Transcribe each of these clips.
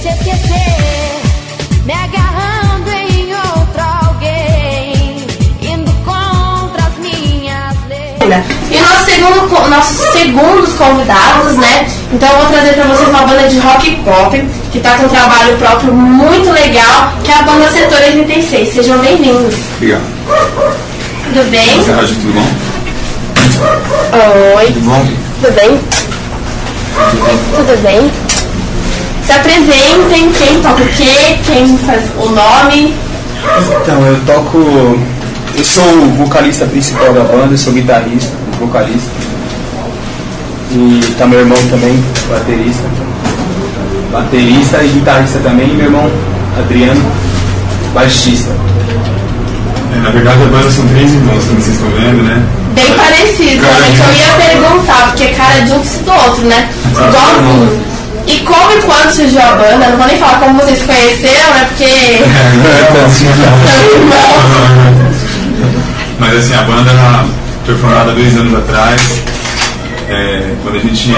te esquecer, me agarrando em outro alguém, indo contra as minhas leis. E nosso segundo, nossos segundos convidados, né? Então eu vou trazer pra vocês uma banda de rock e pop, que tá com um trabalho próprio muito legal, que é a banda Setor 86. Sejam bem-vindos. Obrigado. Tudo bem? Tudo bom? Oi, Tudo bom? tudo bem? Tudo bem? Se apresentem, quem toca o quê, quem faz o nome. Então, eu toco. Eu sou o vocalista principal da banda, eu sou guitarrista, vocalista. E tá meu irmão também, baterista. Baterista e guitarrista também, e meu irmão Adriano, baixista. É, na verdade, a banda são três irmãos, como vocês estão vendo, né? Bem parecido, realmente eu ia perguntar, porque é cara de um do outro, né? Igualzinho. E como e quando surgiu a banda? Não vou nem falar como vocês se conheceram, né? Porque. Mas assim, a banda ela foi formada dois anos atrás. É, quando a gente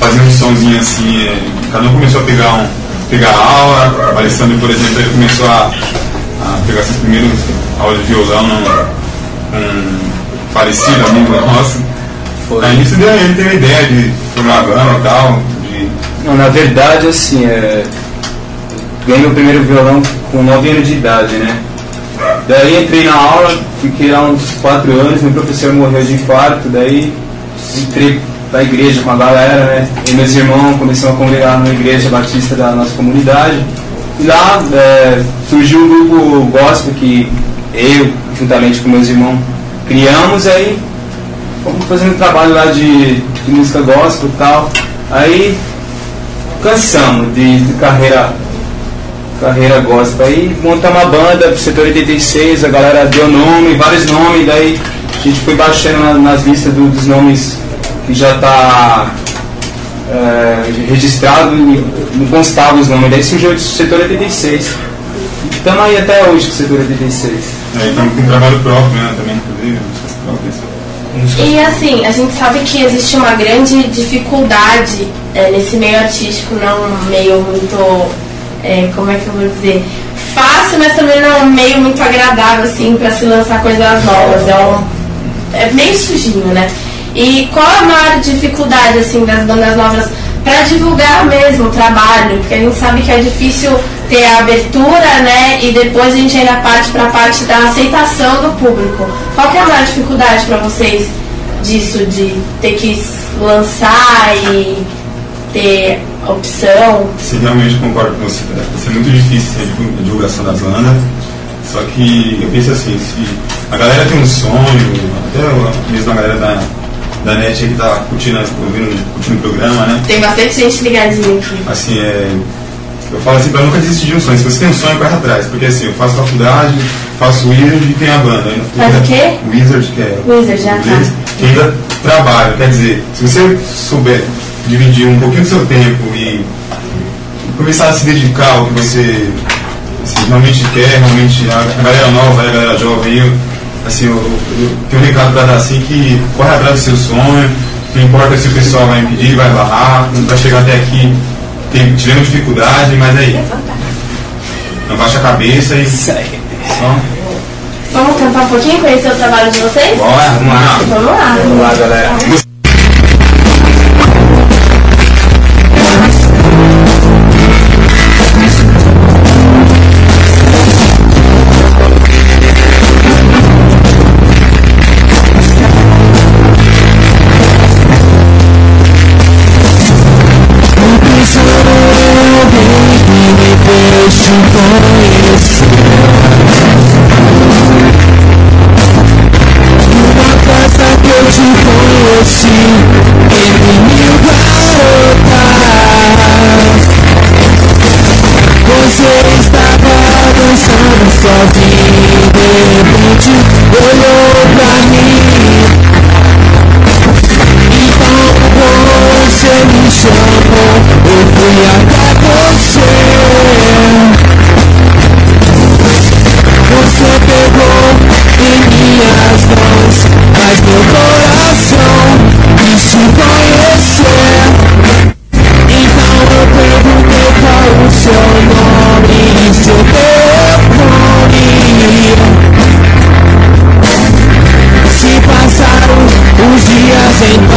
fazia um sonzinho assim, é, cada um começou a pegar, um, pegar aula. O Alessandro, por exemplo, ele começou a, a pegar seus primeiros aulas de violão num, com um falecido amigo nosso. Aí isso deu, ele teve a ideia de formar a banda e tal. Não, na verdade, assim, é... ganhei meu primeiro violão com 9 anos de idade, né? Daí entrei na aula, fiquei lá uns 4 anos, meu professor morreu de infarto, daí entrei pra igreja com a galera, né? E meus irmãos começaram a congregar na igreja batista da nossa comunidade. E lá é, surgiu um grupo gospel que eu, juntamente com meus irmãos, criamos, aí fomos fazendo trabalho lá de, de música gospel e tal. Aí cansamos de, de carreira carreira gospel. Aí montamos uma banda setor 86, a galera deu nome, vários nomes, daí a gente foi baixando na- nas listas do- dos nomes que já tá é, registrado, e não constava os nomes, daí surgiu o setor 86. Estamos aí até hoje com o setor 86. é, estamos com um trabalho próprio, né? Também, inclusive, músicas próprias. E assim, a gente sabe que existe uma grande dificuldade é, nesse meio artístico, não meio muito, é, como é que eu vou dizer, fácil, mas também não um meio muito agradável assim para se lançar coisas novas. É, um, é meio sujinho, né? E qual a maior dificuldade assim das bandas novas para divulgar mesmo o trabalho? Porque a gente sabe que é difícil ter a abertura, né? E depois a gente ainda parte para a parte da aceitação do público. Qual que é a maior dificuldade para vocês disso, de ter que lançar e ter opção? Sim, realmente concordo com você. Vai ser muito difícil a divul- a divulgação da banda. Só que eu penso assim, se a galera tem um sonho, até mesmo a galera da, da net que tá curtindo, ouvindo, curtindo o programa, né? Tem bastante gente ligadinha aqui. Assim, é, eu falo assim, pra nunca desistir de um sonho. Se você tem um sonho, corre atrás. Porque assim, eu faço faculdade, faço Wizard e tenho a banda. Faz o quê? Wizard, que é Wizard, já tá. que ainda trabalho. Quer dizer, se você souber dividir um pouquinho do seu tempo e começar a se dedicar ao que você assim, realmente quer, realmente a, galera nova, a galera jovem, eu, assim, eu, eu tenho um recado para dar assim que corre atrás do seu sonho, não importa se o pessoal vai impedir, vai barrar, vai chegar até aqui, tem, tivemos dificuldade, mas aí, não baixa a cabeça e só Vamos cantar um pouquinho, conhecer o trabalho de vocês? Bora, vamos lá. Vamos lá. Vamos lá, galera. Os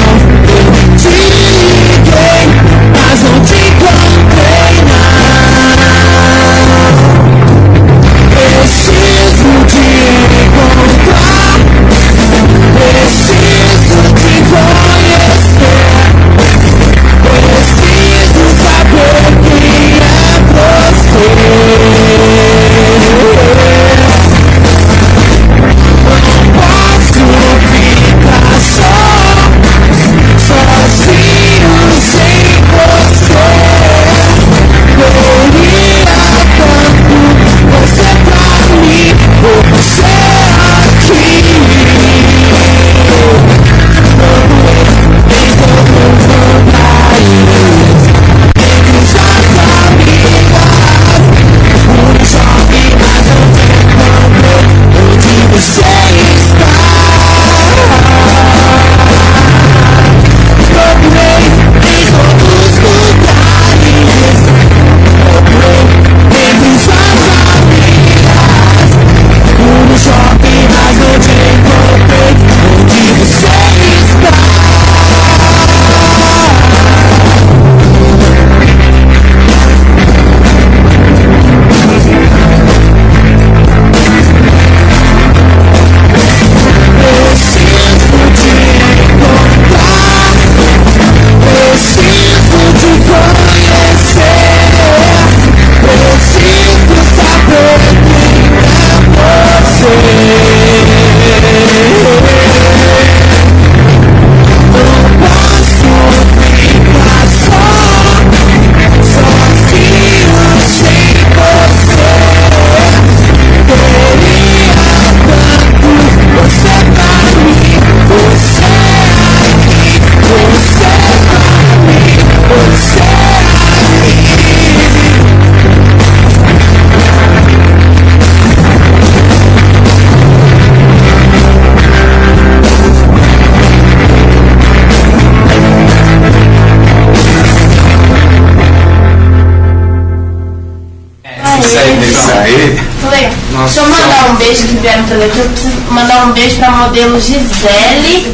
Deixa eu mandar um beijo que vieram fazer aqui. Eu preciso mandar um beijo pra modelo Gisele,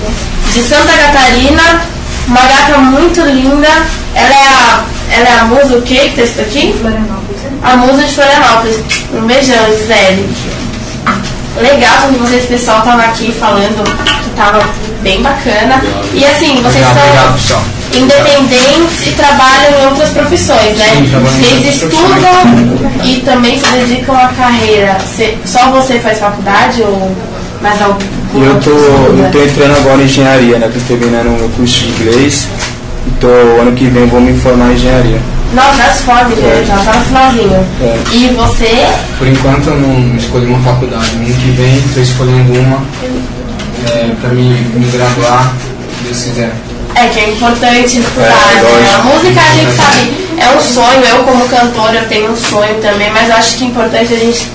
de Santa Catarina. Uma gata muito linda. Ela é a, ela é a musa, o que que tá isso aqui? A musa de Florianópolis. Um beijão, Gisele. Legal que vocês, pessoal, estavam aqui falando que tava bem bacana. E assim, vocês Obrigado, obrigado, estão pessoal. Independentes e trabalham em outras profissões, né? Sim, outras estudam e também se dedicam à carreira. Só você faz faculdade ou mais algum? Eu tô, eu tô entrando agora em engenharia, né? Tô terminando o meu curso de inglês. E tô, ano que vem eu vou me formar em engenharia. Nossa, já se forma, gente, já tá no finalzinho. É. E você? Por enquanto eu não escolhi uma faculdade. No ano que vem estou escolhendo uma é, para me, me graduar, se Deus quiser. É que é importante estudar, É, né? A música a gente sabe, é um sonho, eu como cantora eu tenho um sonho também, mas acho que é importante a gente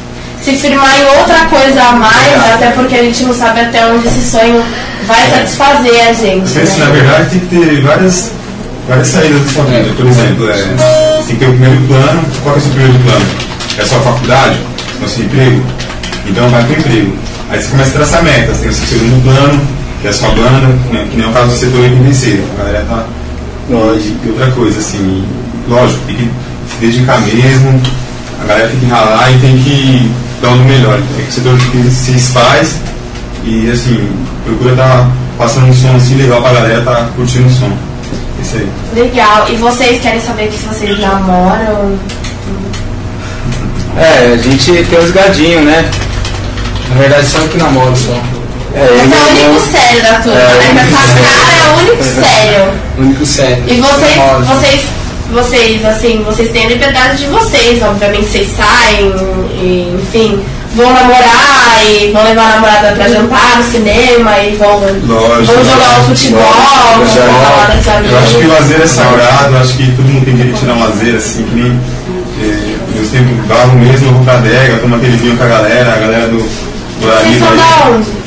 se firmar em outra coisa a mais, até porque a gente não sabe até onde esse sonho vai satisfazer a gente. Penso, na Né? verdade, tem que ter várias, várias saídas da sua vida. Por exemplo, é, tem que ter o primeiro plano. Qual é o seu primeiro plano? É a sua faculdade? É o seu emprego? Então vai pro emprego. Aí você começa a traçar metas. Tem o seu segundo plano, que é a sua banda, né, que nem é o caso do setor vencer. A galera tá. Lógico. E outra coisa, assim, lógico, tem que se dedicar mesmo, a galera tem que ralar e tem que dar o do melhor. É que o setor que se desfaz e assim, procura estar passando um som assim legal pra galera, tá curtindo o som. Isso aí. Legal. E vocês querem saber que se vocês namoram? É, a gente tem os gadinhos, né? Na verdade, só eu que namoro só. É, eu é o meu único irmão- sério da turma, É, né? Com essa sério. cara é o único sério. O único sério. E vocês, vocês, vocês, assim, vocês têm a liberdade de vocês, obviamente vocês saem, e, enfim, vão namorar e vão levar a namorada pra jantar no cinema e vão, Lógico. vão jogar o futebol, vão falar das Eu acho que o lazer é sagrado, eu acho que todo mundo tem direito de tirar um lazer, assim, que nem. eh, meus tempos barro mesmo, eu vou pra adega, tomo aquele vinho com a galera, a galera do. do Vocês são aí. da onde?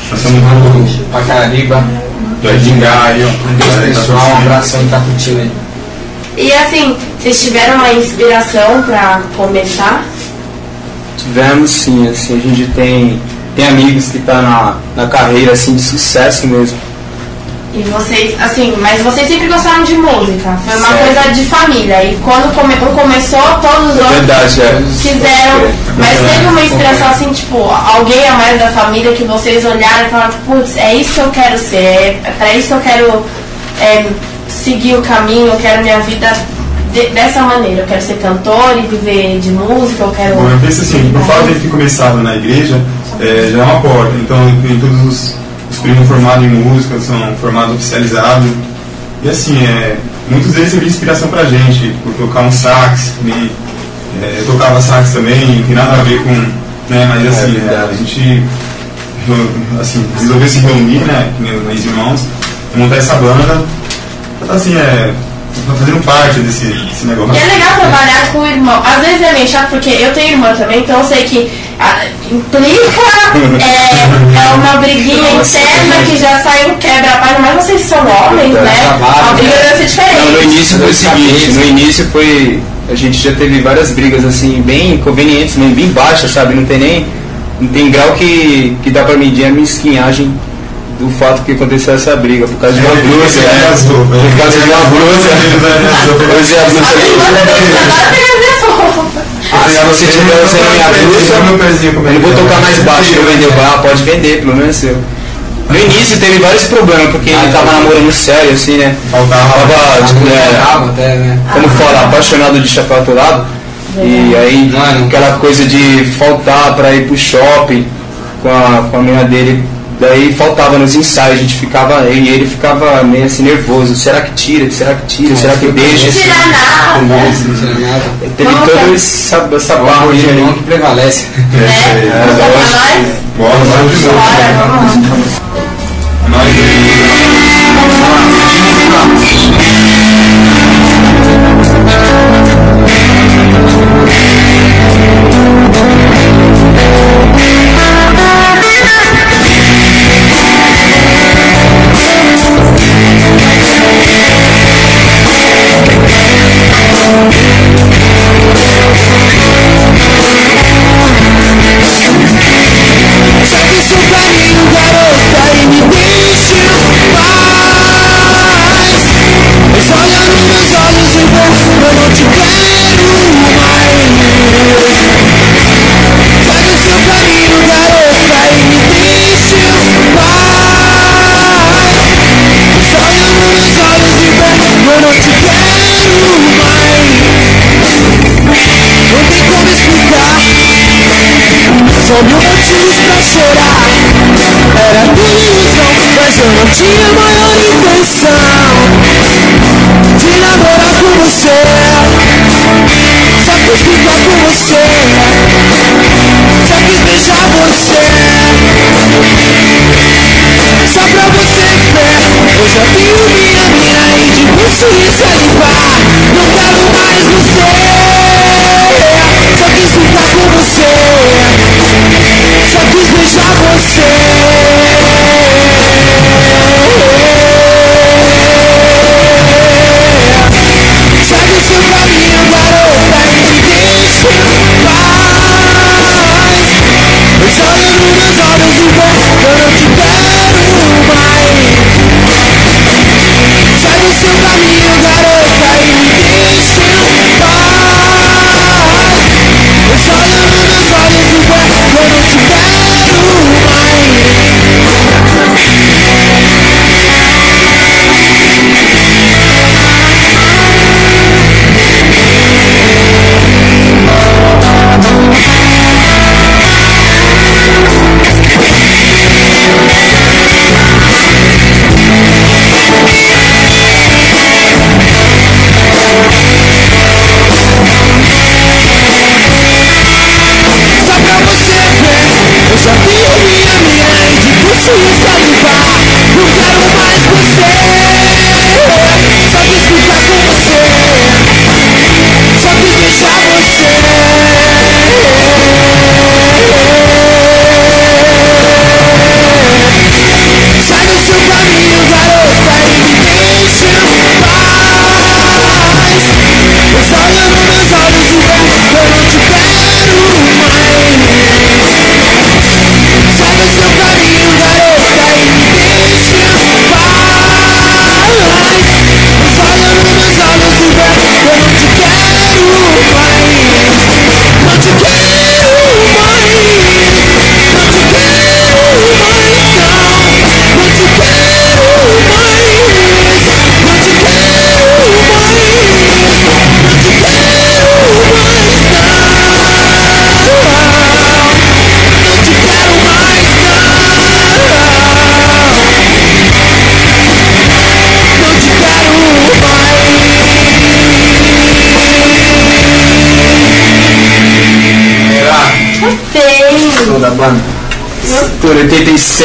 Ó. Um beijo Galera que tá pessoal, um curtindo. abração e tá curtindo aí. E assim, vocês tiveram uma inspiração pra começar? Tivemos sim, assim, a gente tem, tem amigos que tá na, na carreira assim de sucesso mesmo. E vocês, assim, mas vocês sempre gostaram de música, foi uma Certo. coisa de família. E quando come, começou, todos os outros Verdade, é. Mas teve uma inspiração assim, tipo, alguém a mais da família que vocês olharam e falaram, putz, é isso que eu quero ser, é pra isso que eu quero é, seguir o caminho, eu quero minha vida de- dessa maneira, eu quero ser cantor e viver de música, eu quero. Bom, eu penso assim, por fato de ter começado na igreja, é, já é uma porta. Então, tem todos os, os primos formados em música, são formados oficializados. E assim, é, muitos deles serviram de inspiração pra gente, por tocar um sax, nem, é, eu tocava sax também, não tem nada a ver com. Né, mas assim, É é, a gente assim, resolveu se reunir, né, meus irmãos, montar essa banda. Assim, é. Fazendo parte desse, desse negócio. E é legal trabalhar com o irmão. Às vezes é meio chato porque eu tenho irmã também, então eu sei que ah, implica é, é uma briguinha Nossa, interna que já sai um quebra-página, mas vocês são homens, né? trabalho, A briga né? deve ser Não, no diferente. início foi o seguinte, no início foi. A gente já teve várias brigas assim, bem inconvenientes, bem, bem baixas, sabe? Não tem nem. Não tem grau que, que dá pra medir a mesquinhagem do fato que aconteceu essa briga, por causa de uma blusa, né? Por causa de uma blusa. Pega minhas roupas. ah, se você tiver usando a minha blusa, é que vou tá. tocar mais baixo, eu vender. Ah, pode vender, pelo menos é seu. No início teve vários problemas, porque ele tava namorando sério, assim, né? Faltava. Tava, tipo, né, até, né? como fala, apaixonado de chapéu atolado. E aí, Mano. aquela coisa de faltar pra ir pro shopping com a, com a menina dele. Daí faltava nos ensaios, a gente ficava, eu e ele ficava meio assim nervoso. Será que tira? Será que tira? Será que deixa? Não tira nada. Não tira nada. Teve toda essa, essa barra de irmão que prevalece. Né? É, Conta pra lógico. nós. Bora, bora Mas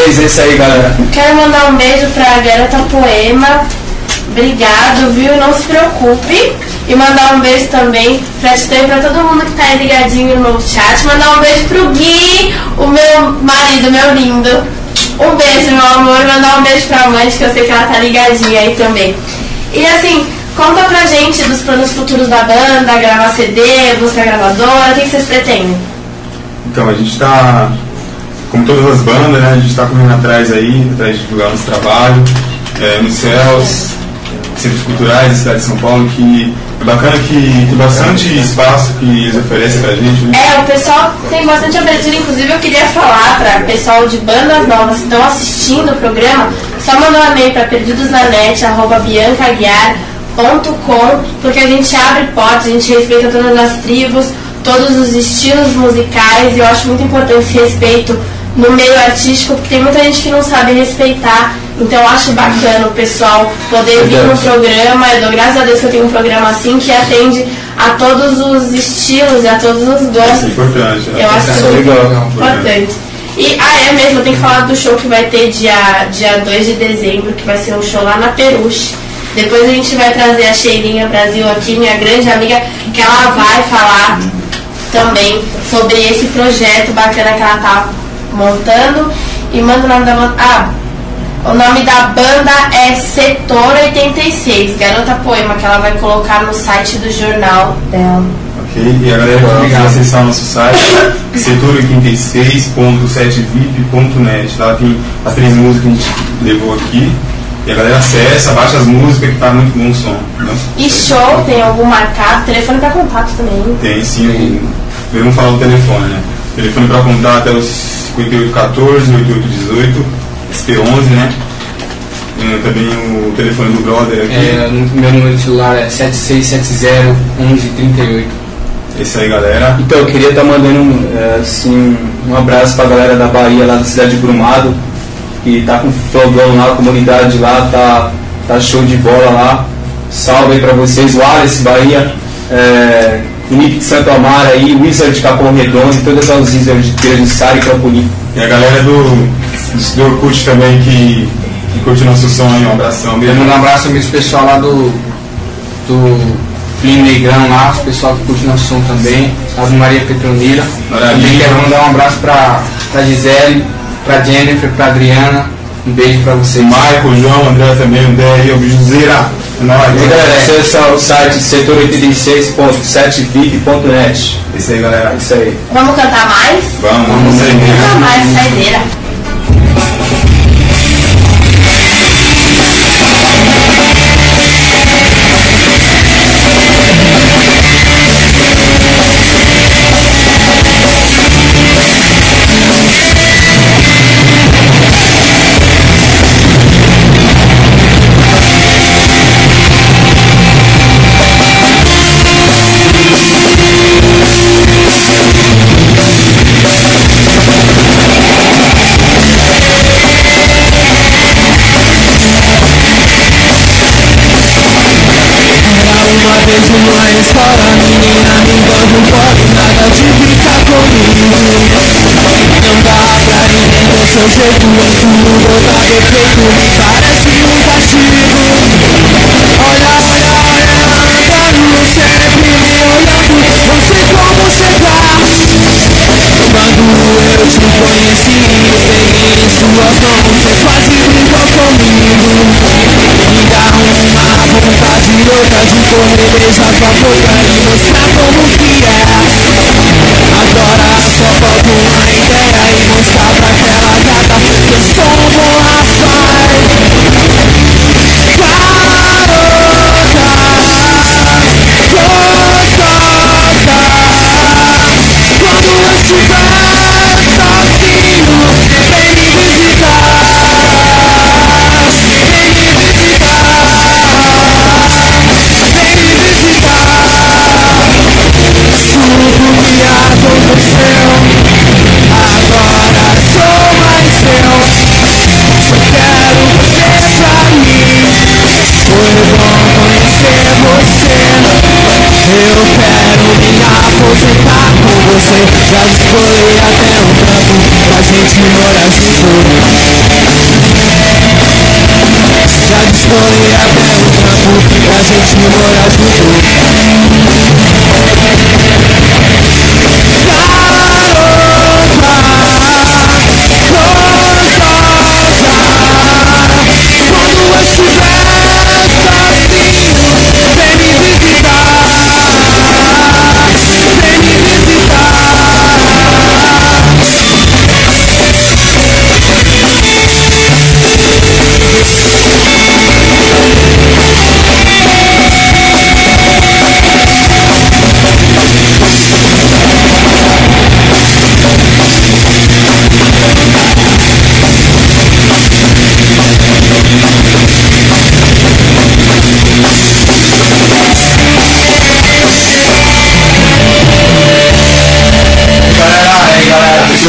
86, esse aí, galera. Quero mandar um beijo pra Garota Poema. Obrigado, viu? Não se preocupe. E mandar um beijo também pra Titã e pra todo mundo que tá aí ligadinho no chat. Mandar um beijo pro Gui, o meu marido, meu lindo. Um beijo, meu amor. Mandar um beijo pra mãe, que eu sei que ela tá ligadinha aí também. E assim, conta pra gente dos planos futuros da banda, gravar CD, buscar gravadora, o que que vocês pretendem? Então, a gente está, como todas as bandas, né, a gente está correndo atrás aí, atrás de divulgar nosso trabalho, é, nos céus, centros culturais da cidade de São Paulo, que é bacana que tem bastante espaço que eles oferecem pra gente, né? É, o pessoal tem bastante abertura, inclusive eu queria falar para pessoal de bandas novas que estão assistindo o programa, só mandar um e-mail para perdidosnanet, arroba biancaguiar.com, porque a gente abre portas, a gente respeita todas as tribos, todos os estilos musicais, e eu acho muito importante esse respeito no meio artístico, porque tem muita gente que não sabe respeitar, então eu acho bacana o pessoal poder vir no programa, eu dou graças a Deus que eu tenho um programa assim que atende a todos os estilos e a todos os Isso é gostos. importante. né? Eu acho é legal. importante. E, ah, é mesmo, eu tenho que falar do show que vai ter dia, dia 2 de dezembro, que vai ser um show lá na Peruche. Depois a gente vai trazer a Cheirinha Brasil aqui, minha grande amiga, que ela vai falar também sobre esse projeto bacana que ela tá montando. E manda o nome da banda. Ah, o nome da banda é Setor 86, Garota Poema, que ela vai colocar no site do jornal dela. Ok? E a galera que quiser acessar o nosso site, setor86.7vip.net. Lá tem as três músicas que a gente levou aqui. E a galera acessa, baixa as músicas que tá muito bom o som. Né? E show, tem algum marcado? Telefone para contato também. Tem sim, vamos falar o telefone, né? Telefone para contato é o 5814 8818 SP11, né? É, também o telefone do brother aqui. É, meu número de celular é 7670 1138. Esse aí, galera. Então, eu queria estar mandando um, é, assim, um abraço pra galera da Bahia, lá da cidade de Brumado, que tá com fogão lá, a comunidade lá, tá, tá show de bola lá. Salve aí pra vocês, o Alice Bahia, é, o Nick de Santo Amaro aí, o Wizard de Capão Redondo e todas as Wizards de Sara e Campo Limpo. E a galera do, do Orkut também que, que curte nosso som aí, um abração. Mando um abraço mesmo pessoal lá do, do Plínio Negrão lá, o pessoal que curte nosso som também, Ave Maria Petronila. Maravilha. Também quero mandar um abraço pra, pra Gisele, pra Jennifer, pra Adriana. Um beijo pra vocês. Michael, João, André também, o Dé aí, o Bijuzeira. É nóis. E galera, acessa o site setor86.7vip.net. Esse aí, galera. É isso aí. Vamos cantar mais? Vamos, vamos aí. Cantar mais, saideira. Take me, the me, I take paper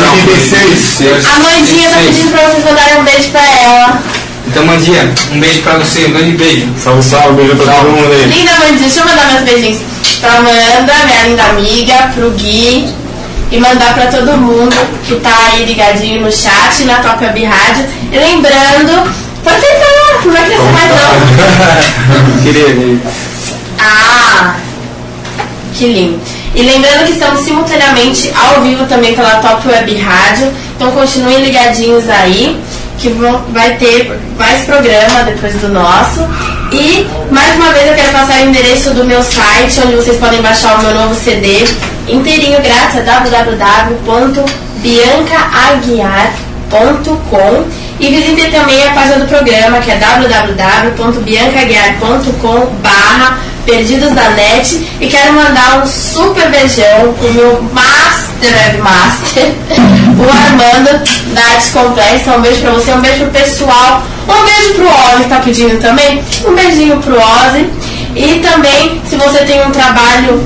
86. A Mandinha tá pedindo pra vocês mandarem um beijo pra ela. Então, Mandinha, um beijo pra você, um grande beijo. Salve, salve, beijo pra todo mundo aí. Linda Mandinha, deixa eu mandar meus beijinhos pra Amanda, minha linda amiga, pro Gui. E mandar pra todo mundo que tá aí ligadinho no chat, na Top Web Rádio. E lembrando, pode sentar, não vai crescer mais não. Queria. Ah, que lindo. E lembrando que estamos simultaneamente ao vivo também pela Top Web Rádio. Então continuem ligadinhos aí, que vão, vai ter mais programa depois do nosso. E mais uma vez eu quero passar o endereço do meu site, onde vocês podem baixar o meu novo CD inteirinho grátis, é www.biancaaguiar.com e visitem também a página do programa, que é www.biancaguiar.com barra Perdidos da Net e quero mandar um super beijão pro meu Master Webmaster, o Armando da Artes Complexa. Um beijo pra você, um beijo pro pessoal, um beijo pro Ozzy tá pedindo também, um beijinho pro Ozzy. E também, se você tem um trabalho,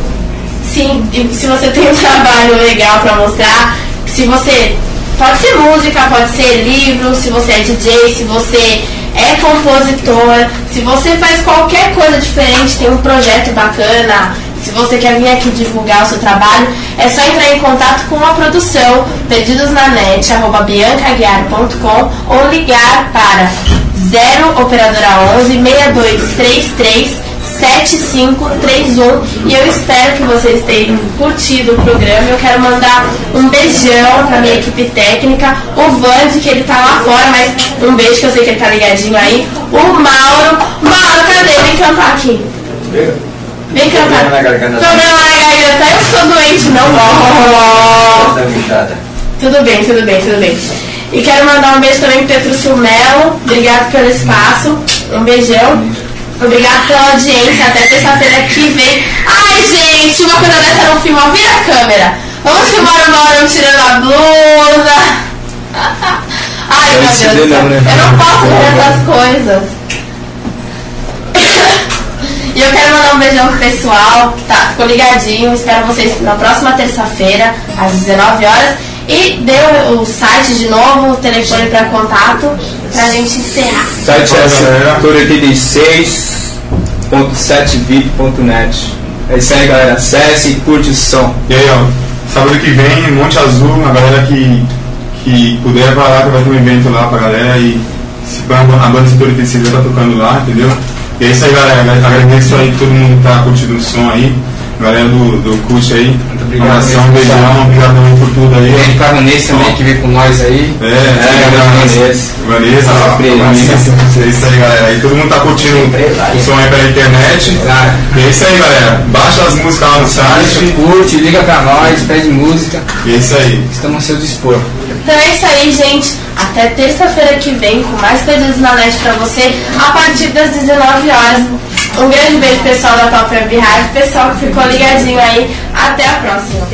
sim, se você tem um trabalho legal pra mostrar, se você pode ser música, pode ser livro, se você é DJ, se você é compositor, se você faz qualquer coisa diferente, tem um projeto bacana, se você quer vir aqui divulgar o seu trabalho, é só entrar em contato com a produção perdidosnanet@biancaguiar.com ou ligar para 0 operadora 11 6233 7531 e eu espero que vocês tenham curtido o programa. Eu quero mandar um beijão pra minha equipe técnica, o Vande, que ele tá lá fora, mas um beijo que eu sei que ele tá ligadinho aí. O Mauro. Mauro, cadê? Vem cantar aqui. Vem cantar. Problema na garganta. Problema na garganta. Eu sou doente, não. Tá Tudo bem, tudo bem, tudo bem. E quero mandar um beijo também pro Petrúcio Melo. Obrigado pelo espaço. Um beijão. Obrigado pela audiência. Até terça-feira que vem. Ai, gente, uma coisa dessa não filma. Vira a câmera. Vamos filmar o Mauro tirando a blusa. Ai, meu Deus né? Eu não posso ver essas coisas. E eu quero mandar um beijão pro pessoal, tá? Ficou ligadinho. Espero vocês na próxima terça-feira, às 19 horas. E deu o site de novo, o telefone para contato, pra gente encerrar. Site é galera. setor86.7vip.net. É isso aí, galera. Acesse e curte o som. E aí, ó, sábado que vem, Monte Azul, a galera que, que puder vai lá que vai ter um evento lá pra galera e se a banda a 86 vai tá tocando lá, entendeu? E é isso aí, galera. Agradeço aí que todo mundo que tá curtindo o som aí. Galera do, do Cult aí. Muito obrigado Um abração, um beijão, obrigado por tudo aí. Pra Vanessa também, que veio com nós aí. É, É, é, Vanessa. Vanessa. É isso aí, galera. E todo mundo tá curtindo o som aí pela internet. É isso aí, galera. Baixa as músicas lá no site. curte, liga pra nós, pede música. E é isso aí. Estamos a seu dispor. Então é isso aí, gente. Até terça-feira que vem com mais coisas na net pra você a partir das 19 horas. Um grande beijo pessoal da Top Web Rádio, pessoal que ficou ligadinho aí. Até a próxima.